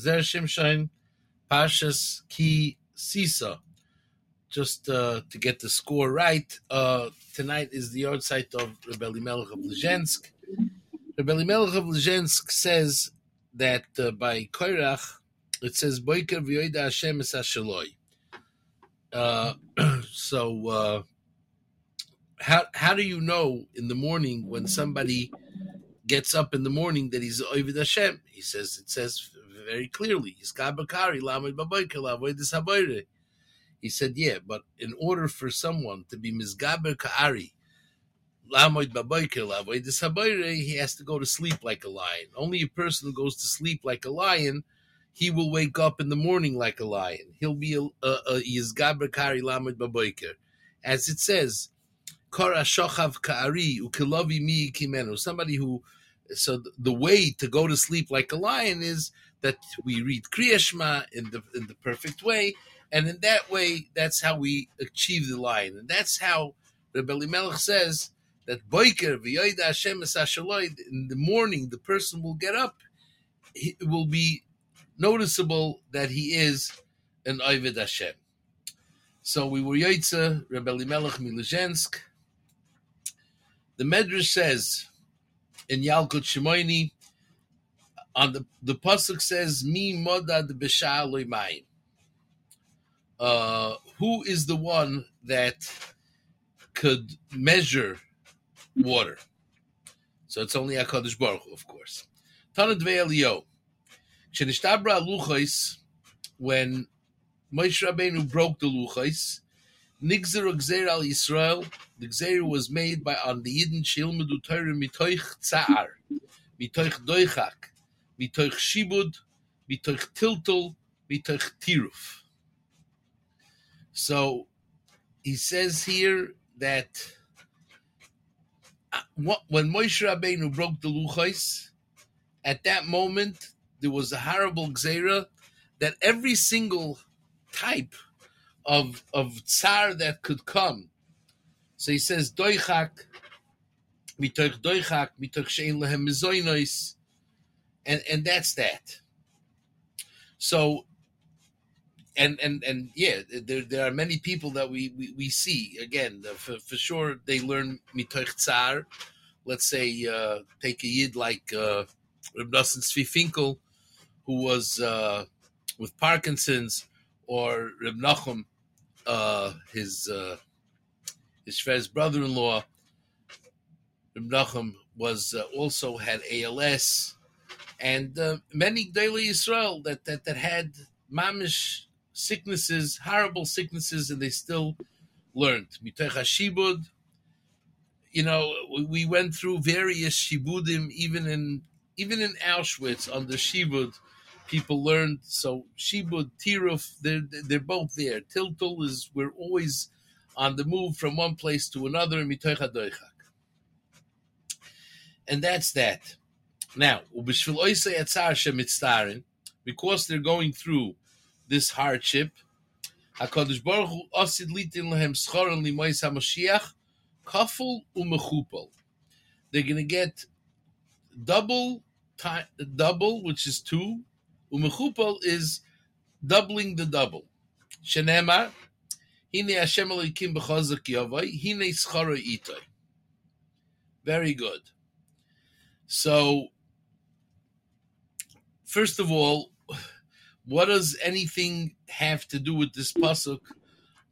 Zer Shimshon, Pashas Ki Sisa. Just uh, to get the score right, uh, tonight is the yahrzeit of Rebbe Melech of Lezhensk. Rebbe Melech of Lezhensk says that uh, by Koirach, it says Boiker v'yoida Hashem Hashaloi. Uh, so, uh, how how do you know in the morning when somebody gets up in the morning that he's Ovid Hashem? He says it says very clearly, He said, yeah, but in order for someone to be Mizgaber Ka'ari, he has to go to sleep like a lion. Only a person who goes to sleep like a lion, he will wake up in the morning like a lion. He'll be a Yizgaber Kari Lamed Baboiker. As it says, Kara Shochav Ka'ari Ukilovi Mi Kimenu. Somebody who, so the way to go to sleep like a lion is that we read Kriyashma in the in the perfect way, and in that way, that's how we achieve the line, and that's how Rebbe Melech says that Boiker v'yoida Hashem in the morning, the person will get up, it will be noticeable that he is an Ovid Hashem. So we were Yoitza, Rebbe Melech Milizhensk. The Medrash says in Yalkut Shimoini, on the the pasuk says, "Mi modad b'sha'aloy Uh, who is the one that could measure water? So it's only Hakadosh Baruch Hu, of course. Tanad ve'elio. Shenishtabra luchais, when Moshe Rabbeinu broke the luchais, Nigzer Gzer al Yisrael, the Gzer was made by on the Yidden Shilmedu Torah mitoich tzar, mitoich doichak, mitoich shibud, mitoich tiltul, mitoich tiruf. So he says here that uh, when Moshe Rabbeinu broke the luchos, at that moment there was a horrible gzera that every single type of of tsar that could come. So he says doichak, mitoich doichak, mitoich shein lehem mizoinos, and and that's that. So, and and and yeah, there there are many people that we we, we see again for, for sure they learn mitoich tsar. Let's say uh, take a yid like uh, Reb Nosson Finkel, who was uh, with Parkinson's, or Reb Nachum, uh, his uh, his friend's brother-in-law. Reb Nachum was uh, also had ALS and uh, many daily Israel that, that that had mamish sicknesses, horrible sicknesses, and they still learned. shibud. You know, we went through various shibudim, even in even in Auschwitz under shibud, people learned. So shibud, tiruf, they're they're both there. Tiltul is we're always on the move from one place to another. And that's that. Now, because they're going through this hardship, HaKadosh Baruch Hu HaMashiach umechupel. They're going to get double, time, double, which is two. Umechupel is doubling the double. Shenemar, hine Hashem Elokim b'chazak yavai, hine schara itoi. Very good. So first of all, what does anything have to do with this pasuk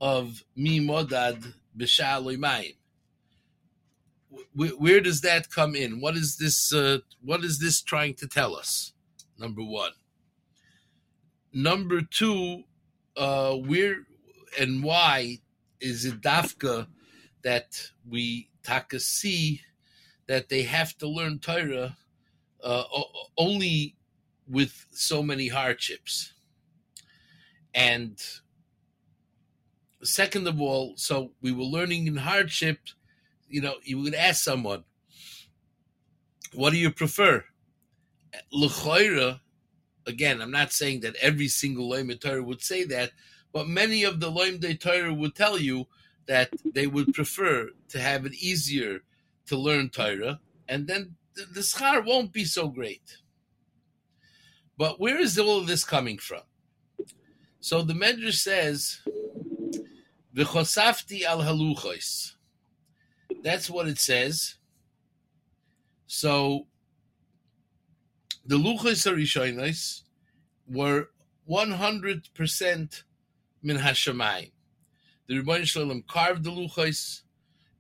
of mi modad b'sha'aloy Where does that come in? What is this? Uh, what is this trying to tell us? Number one. Number two, uh, where and why is it dafka that we taka see that they have to learn Torah uh, only with so many hardships. And second of all, so we were learning in hardship, you know, you would ask someone, what do you prefer? L'choira, again, I'm not saying that every single Loim Torah would say that, but many of the Loim Torah would tell you that they would prefer to have it easier to learn Torah, and then the, the schar won't be so great. But where is all of this coming from? So the Medrash says, "V'chosafti al haluchos." That's what it says. So the luchos arishonos were one hundred percent min hashemayim. The Ribbono Shel Olam carved the luchos.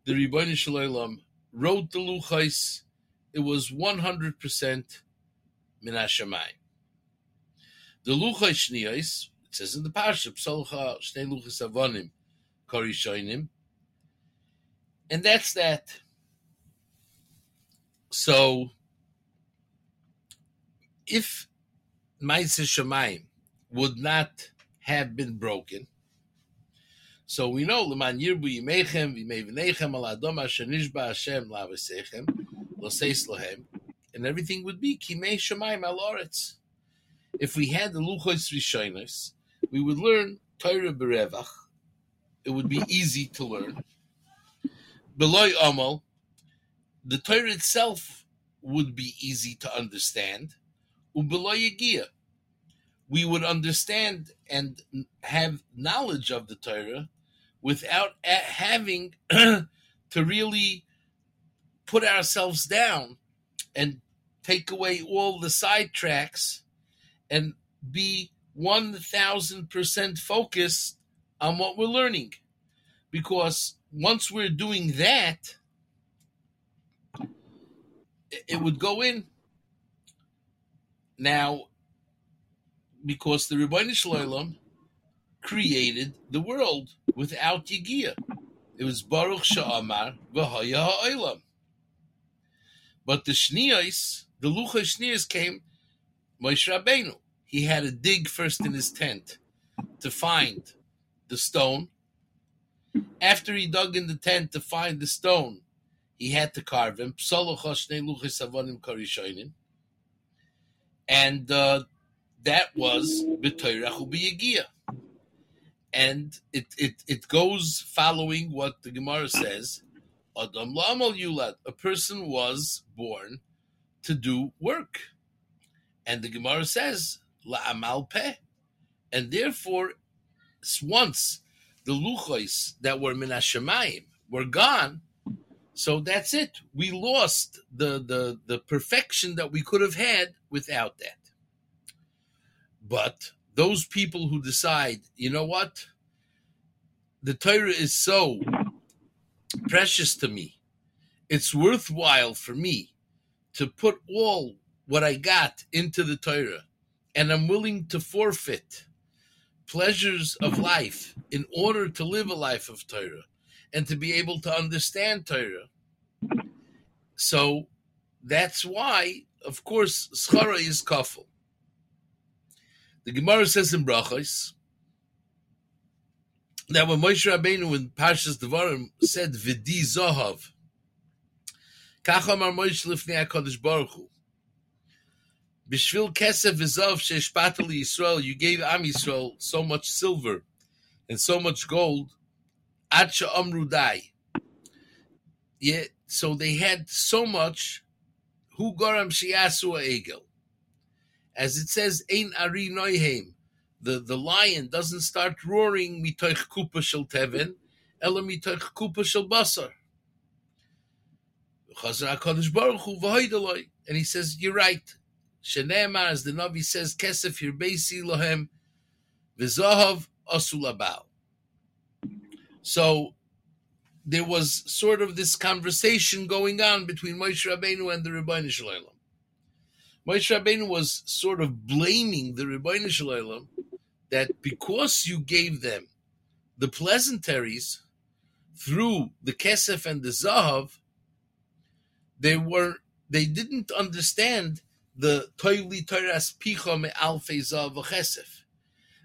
The Ribbono Shel Olam wrote the luchos. It was one hundred percent min hashemayim. The luchos shniyos, it says in the parsha, psalcha shnei luchos avonim korishonim, and that's that. So, if Maisa Shemaim would not have been broken, so we know Leman Yirbu Yimechem V'Mei Al Adom Asher Nishba Hashem Lavesechem Loseis Lohem, and everything would be Kimei Shemaim Al Oretz. If we had the Luchos Rishonos, we would learn Torah Berevach. It would be easy to learn. Beloy Amal, the Torah itself would be easy to understand. Ubeloy Yagia, we would understand and have knowledge of the Torah without having to really put ourselves down and take away all the sidetracks and be 1000% focused on what we're learning. Because once we're doing that, it would go in. Now, because the Ribbono Shel Olam created the world without Yigia. It was Baruch Sha'amar v'haya ha'olam. But the Shniyos, the Lucha Shniyos came, Moshe Rabbeinu. He had to dig first in his tent to find the stone. After he dug in the tent to find the stone, he had to carve him. And uh, that was b'toirachu b'yegia. And it, it, it goes following what the Gemara says, Adam la'amal yulad, a person was born to do work. And the Gemara says, la'amal peh. And therefore, once the luchos that were min were gone, so that's it. We lost the, the, the perfection that we could have had without that. But those people who decide, you know what? The Torah is so precious to me. It's worthwhile for me to put all what I got into the Torah, and I'm willing to forfeit pleasures of mm-hmm. life in order to live a life of Torah and to be able to understand Torah. So that's why, of course, schara is kafel. The Gemara says in Brachos that when Moshe Rabbeinu in Parshas Devarim said "Vidi Zohav," Kach Amar Moshe Lifnei Hakadosh Baruch Hu. Bishvil Kesef V'Zav Sheishpatali Yisrael, you gave Am Yisrael so much silver and so much gold. Acha Amru Dai. Yeah, so they had so much. Hu Goram Shiasu Egel as it says, Ein Ari Noihem. The, the lion doesn't start roaring mitoich kupa shel teven, ela mitoich kupa shel basar. And he says, you're right. Shenema, as the Navi says, kesef hirbesi lohem, v'zahav asulabal. So there was sort of this conversation going on between Moshe Rabbeinu and the Ribbono Shel Olam. Moshe Rabbeinu was sort of blaming the Ribbono Shel Olam that because you gave them the pleasantries through the kesef and the zahav, they were they didn't understand the toili toras picha me alfei zav chesef.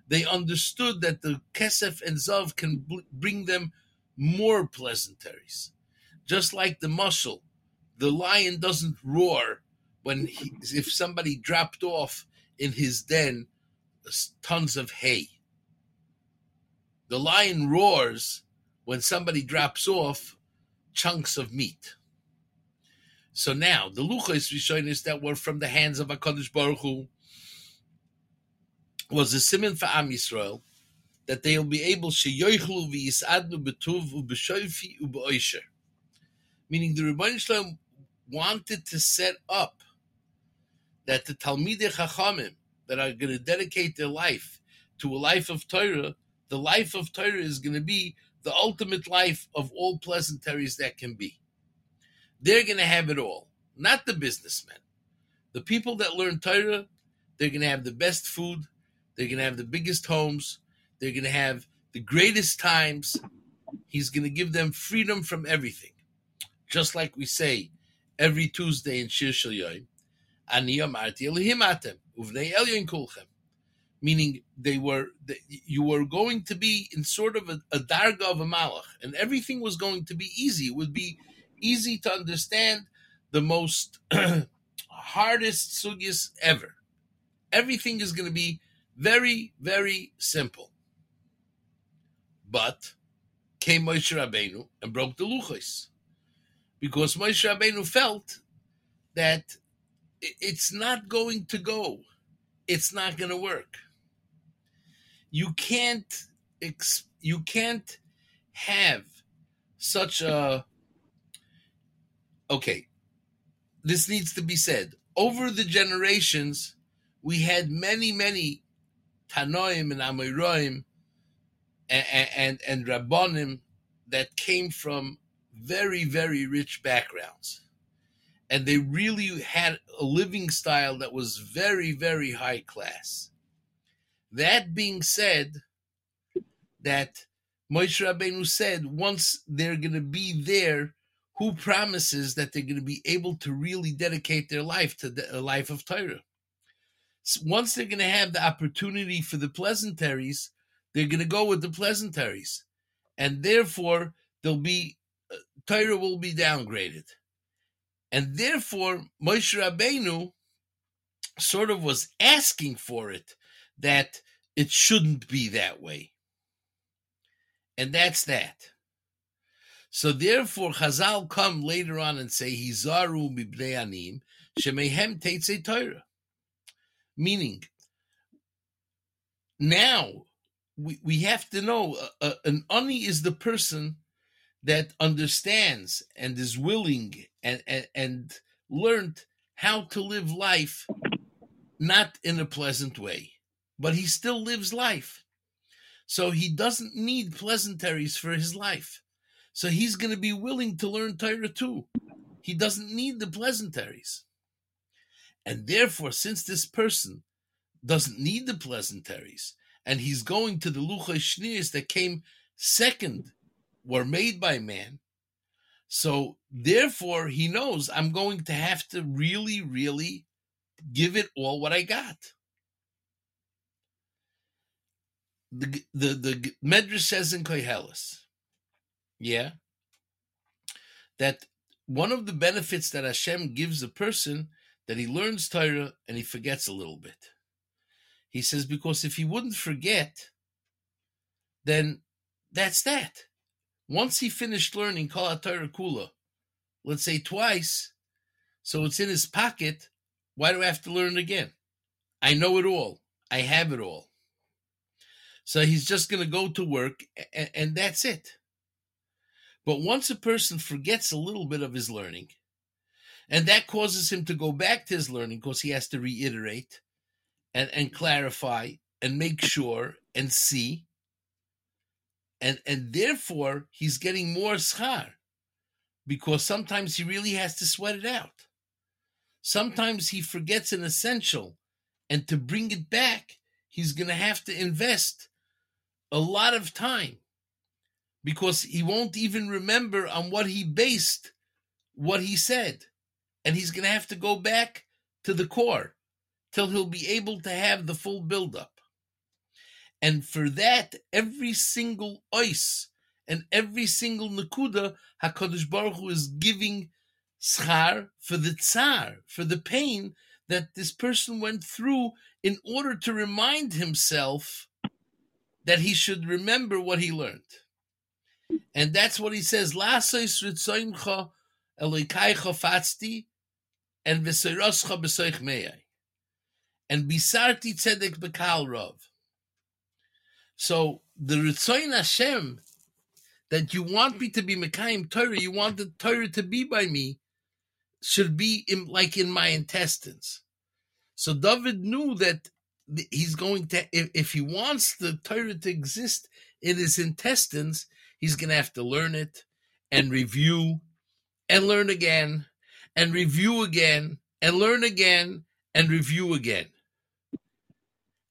They understood that the kesef and zav can bring them more pleasantries, just like the mashal. The lion doesn't roar when he, if somebody dropped off in his den uh, tons of hay. The lion roars when somebody drops off chunks of meat. So now the luchos rishonis that were from the hands of Hakadosh Baruch Hu, was a simon for Am Yisrael that they'll be able sheyoichlu v'yisadnu betuv u'b'shoifi u'b'oisher. Meaning the Ribbono Shel Olam wanted to set up that the Talmidei Chachamim that are going to dedicate their life to a life of Torah, the life of Torah is going to be the ultimate life of all pleasantries that can be. They're going to have it all, not the businessmen. The people that learn Torah, they're going to have the best food, they're going to have the biggest homes, they're going to have the greatest times. He's going to give them freedom from everything. Just like we say every Tuesday in Shir Shal Ani Amarti Elihimatem, Uvnei Elyon Kulchem. Meaning they were, you were going to be in sort of a, a darga of a malach, and everything was going to be easy. It would be easy to understand the most hardest sugis ever. Everything is going to be very, very simple. But came Moshe Rabbeinu and broke the luchos because Moshe Rabbeinu felt that it's not going to go. It's not going to work. You can't you can't have such a okay. This needs to be said. Over the generations, we had many, many Tanoim and Amoraim and, and, and Rabbonim that came from very, very rich backgrounds. And they really had a living style that was very, very high class. That being said, that Moshe Rabbeinu said once they're going to be there, who promises that they're going to be able to really dedicate their life to the uh, life of Torah? Once they're going to have the opportunity for the pleasantries, they're going to go with the pleasantries. And therefore, they'll be uh, Torah will be downgraded. And therefore, Moshe Rabbeinu sort of was asking for it, that it shouldn't be that way. And that's that. So therefore, Chazal come later on and say, Hizaru mibnei anim, shemehem teitzei Torah. Meaning, now we, we have to know uh, uh an ani is the person that understands and is willing and, and, and learned how to live life not in a pleasant way, but he still lives life. So he doesn't need pleasantries for his life. So he's going to be willing to learn Torah too. He doesn't need the pleasantries. And therefore, since this person doesn't need the pleasantries, and he's going to the Lucha Shneers that came second were made by man. So therefore, he knows I'm going to have to really, really give it all what I got. The the the Medrash says in Koheles, yeah, that one of the benefits that Hashem gives a person that he learns Torah and he forgets a little bit. He says because if he wouldn't forget, then that's that. Once he finished learning Kol Torah Kula, let's say twice, so it's in his pocket, why do I have to learn it again? I know it all. I have it all. So he's just going to go to work and, and that's it. But once a person forgets a little bit of his learning, and that causes him to go back to his learning because he has to reiterate and, and clarify and make sure and see and and therefore he's getting more schar because sometimes he really has to sweat it out. Sometimes he forgets an essential, and to bring it back, he's going to have to invest a lot of time because he won't even remember on what he based what he said. And he's going to have to go back to the core till he'll be able to have the full buildup. And for that, every single ice and every single nakuda, Hakadosh Baruch Hu is giving schar for the tsar, for the pain that this person went through, in order to remind himself that he should remember what he learned. And that's what he says. And and. So the Ritzoin Hashem that you want me to be Mekayim Torah, you want the Torah to be by me, should be in, like in my intestines. So David knew that he's going to, if, if he wants the Torah to exist in his intestines, he's going to have to learn it and review and learn again and review again and learn again and review again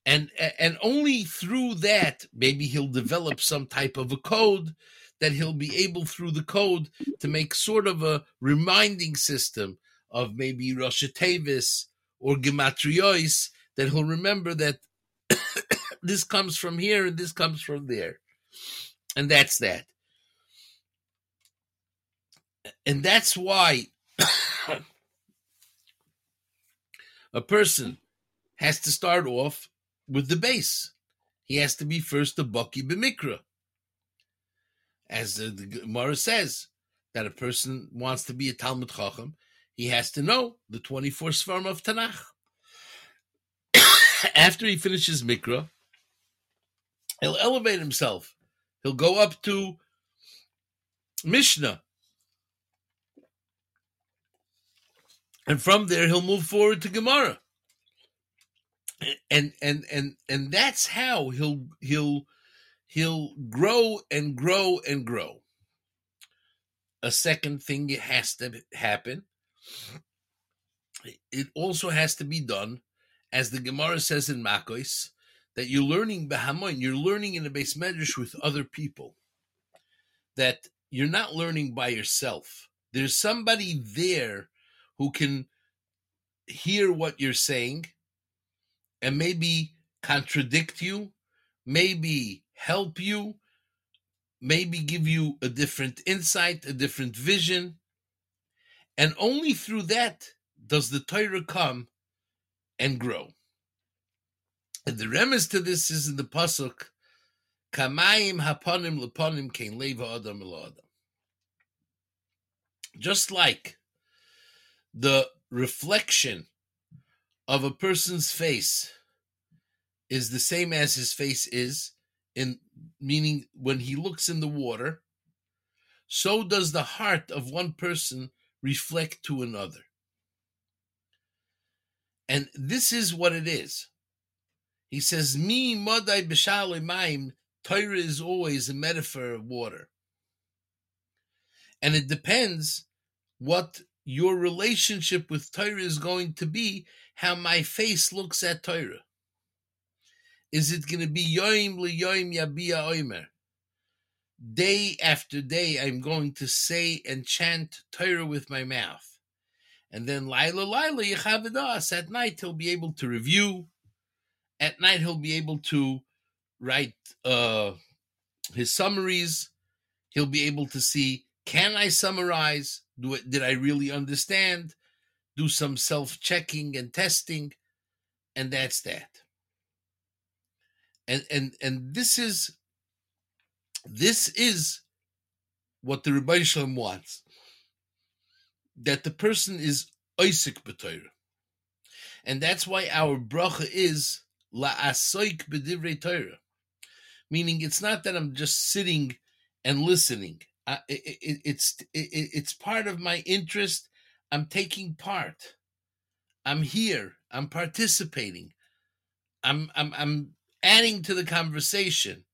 and and only through that maybe he'll develop some type of a code that he'll be able through the code to make sort of a reminding system of maybe Rosh Tevis or Gematriois that he'll remember that this comes from here and this comes from there. And that's that. And that's why a person has to start off with the base. He has to be first a Baki B'mikra. As the, the Gemara says, that a person wants to be a Talmid Chacham, he has to know the 24 Svarm of Tanakh. After he finishes Mikra, he'll elevate himself. He'll go up to Mishnah. And from there, he'll move forward to Gemara. And and and and that's how he'll he'll he'll grow and grow and grow. A second thing it has to happen. It also has to be done as the gemara says in makos that you're learning behamoin you're learning in the beis medrash with other people that you're not learning by yourself there's somebody there who can hear what you're saying and maybe contradict you, maybe help you, maybe give you a different insight, a different vision. And only through that does the Torah come and grow. And the remes to this is in the pasuk, "Kamayim hapanim lepanim kein leva adam adam." Just like the reflection of a person's face is the same as his face is in meaning when he looks in the water so does the heart of one person reflect to another and this is what it is he says me modai maim Torah is always a metaphor of water and it depends what your relationship with Torah is going to be how my face looks at Torah. Is it going to be yoim liyoim yabia oimer? Day after day, I'm going to say and chant Torah with my mouth. And then Laila Laila Yechavidas, at night he'll be able to review. At night he'll be able to write uh, his summaries. He'll be able to see, can I summarize? Do it, did I really understand? do some self checking and testing, and that's that. And and and this is this is what the Rebbe Shalom wants. That the person is Isaac B'Torah. And that's why our bracha is La Asoik B'Divrei Torah. Meaning it's not that I'm just sitting and listening. it, it, it's it, it's part of my interest I'm taking part. I'm here. I'm participating. I'm I'm I'm adding to the conversation.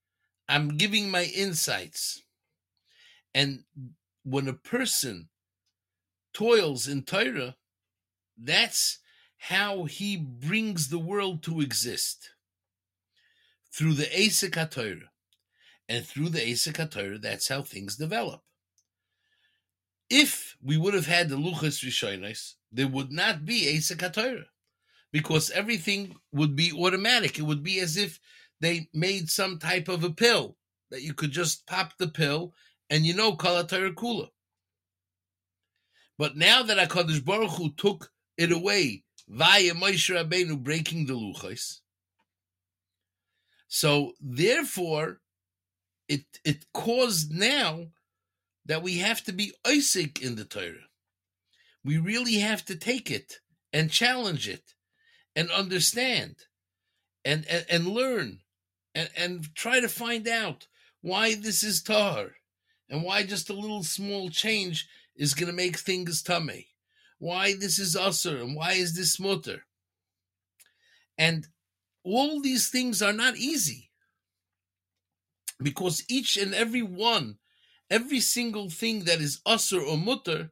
I'm giving my insights. And when a person toils in Torah, that's how he brings the world to exist through the Asik HaTorah. And through the Asik HaTorah, that's how things develop. If we would have had the Luchas Rishonis, there would not be Asik Torah because everything would be automatic. It would be as if they made some type of a pill that you could just pop the pill and you know Kala Torah Kula. But now that HaKadosh Baruch Hu took it away via Moshe Rabbeinu breaking the Luchas, so therefore it it caused now that we have to be Isaac in the Torah. We really have to take it and challenge it and understand and, and, and learn and, and try to find out why this is tar and why just a little small change is going to make things tummy. Why this is usher and why is this mutter. And all these things are not easy because each and every one, every single thing that is usher or mutter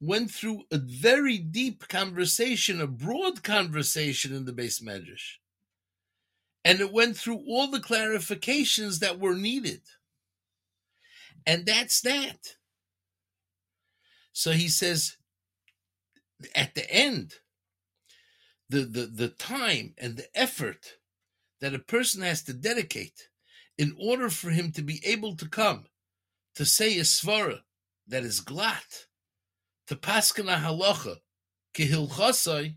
went through a very deep conversation, a broad conversation in the beis medrash. And it went through all the clarifications that were needed. And that's that. So he says, at the end, the, the, the time and the effort that a person has to dedicate in order for him to be able to come to say a svara that is glat, to paskana halacha, kihilchasai,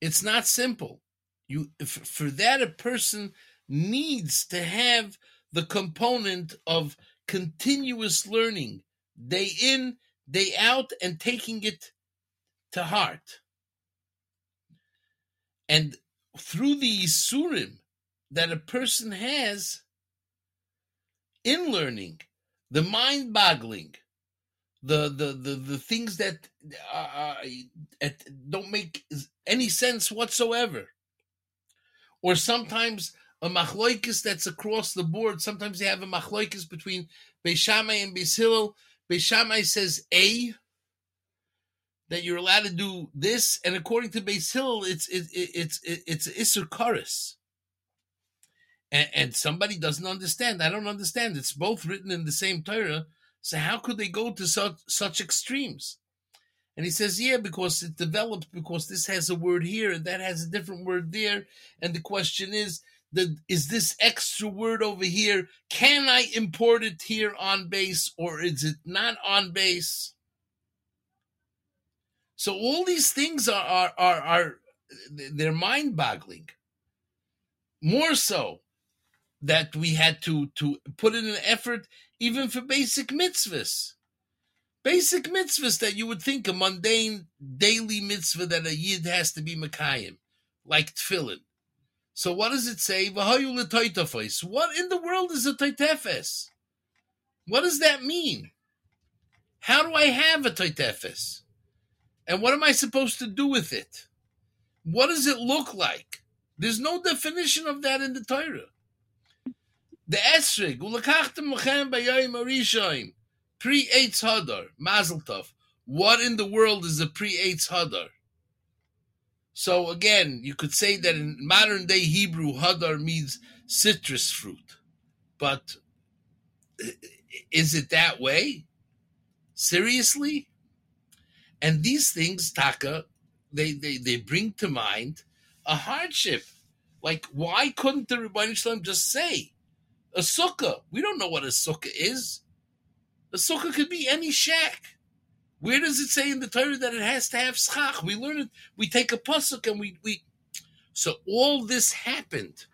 it's not simple. You, for that, a person needs to have the component of continuous learning, day in, day out, and taking it to heart. And through the Isurim that a person has in learning, the mind boggling, the, the, the, the things that uh, uh don't make any sense whatsoever. Or sometimes a machloikis that's across the board. Sometimes you have a machloikis between Beis Shammai and Beis Hillel. Beis Shammai says A, that you're allowed to do this, and according to Beis Hillel, it's it, it, it's it, it's Isser Karis. And, and somebody doesn't understand. I don't understand. It's both written in the same Torah. So how could they go to such such extremes? And he says, yeah, because it developed because this has a word here and that has a different word there. And the question is, the, is this extra word over here? Can I import it here on base or is it not on base? So all these things are are are, are they're mind boggling. More so that we had to to put in an effort even for basic mitzvahs. Basic mitzvahs that you would think a mundane daily mitzvah that a yid has to be Mekayim, like tefillin. So what does it say? What in the world is a toitefes? What does that mean? How do I have a toitefes? And what am I supposed to do with it? What does it look like? There's no definition of that in the Torah. The Esrig, pre eitz hadar, mazel tov. What in the world is a pre eitz hadar? So again, you could say that in modern day Hebrew, hadar means citrus fruit, but is it that way? Seriously? And these things, Taka, they, they, they bring to mind a hardship. Like, why couldn't the Ribbono Shel Olam just say a sukkah? We don't know what a sukkah is. A sukkah could be any shack. Where does it say in the Torah that it has to have schach? We learn it. We take a pasuk and we we. So all this happened.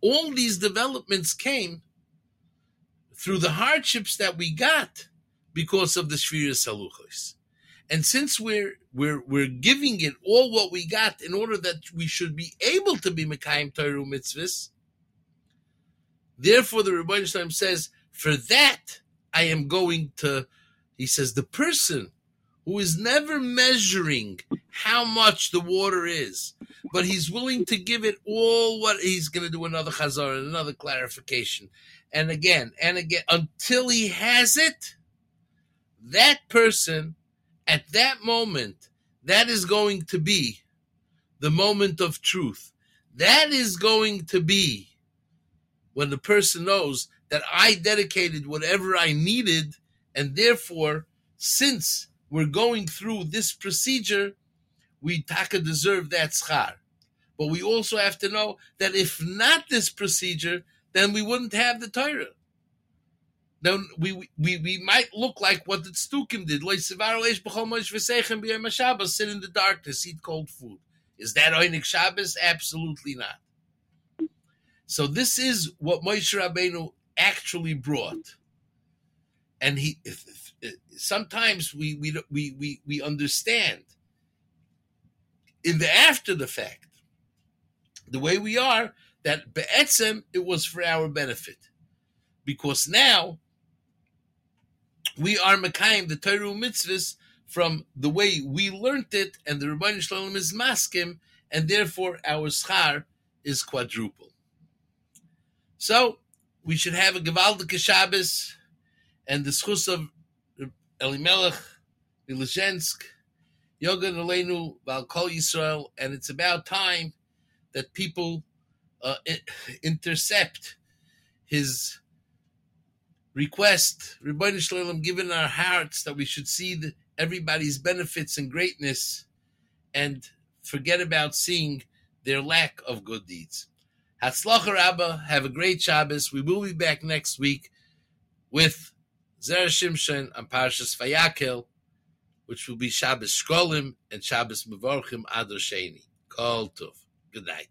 All these developments came through the hardships that we got because of the Shvira Saluchos. And since we're we're we're giving it all what we got in order that we should be able to be Mekayim Torah mitzvahs, therefore the Ribbono Shel Olam says, for that I am going to, he says, the person who is never measuring how much the water is, but he's willing to give it all what he's going to do another chazar and another clarification, and again and again until he has it. That person at that moment, that is going to be the moment of truth. That is going to be when the person knows that I dedicated whatever I needed, and therefore, since we're going through this procedure, we taka deserve that schar. But we also have to know that if not this procedure, then we wouldn't have the Torah then we, we we might look like what the Stukim did. Sit in the darkness, eat cold food. Is that Oinik Shabbos? Absolutely not. So this is what Moshe Rabbeinu actually brought, and he. Sometimes we we we we we understand in the after the fact, the way we are, that be'etzem, it was for our benefit. Because now we are Mekayim, the Torah mitzvahs, from the way we learned it, and the Rabbi Shalom is maskim, and therefore our schar is quadruple. So we should have a Gewaldige Shabbos, and the schus of Elimelech, Milizhensk, Yagen Aleinu, Valkol Yisrael, and it's about time that people uh, intercept his request, Ribbono Shel Olam, given our hearts that we should see the, everybody's benefits and greatness and forget about seeing their lack of good deeds. Hatzlacha Rabba, have a great Shabbos. We will be back next week with Zera Shimshon and Parshas Vayakel, which will be Shabbos Shkolim and Shabbos Mevorchim Adar. Kol Tov. Good night.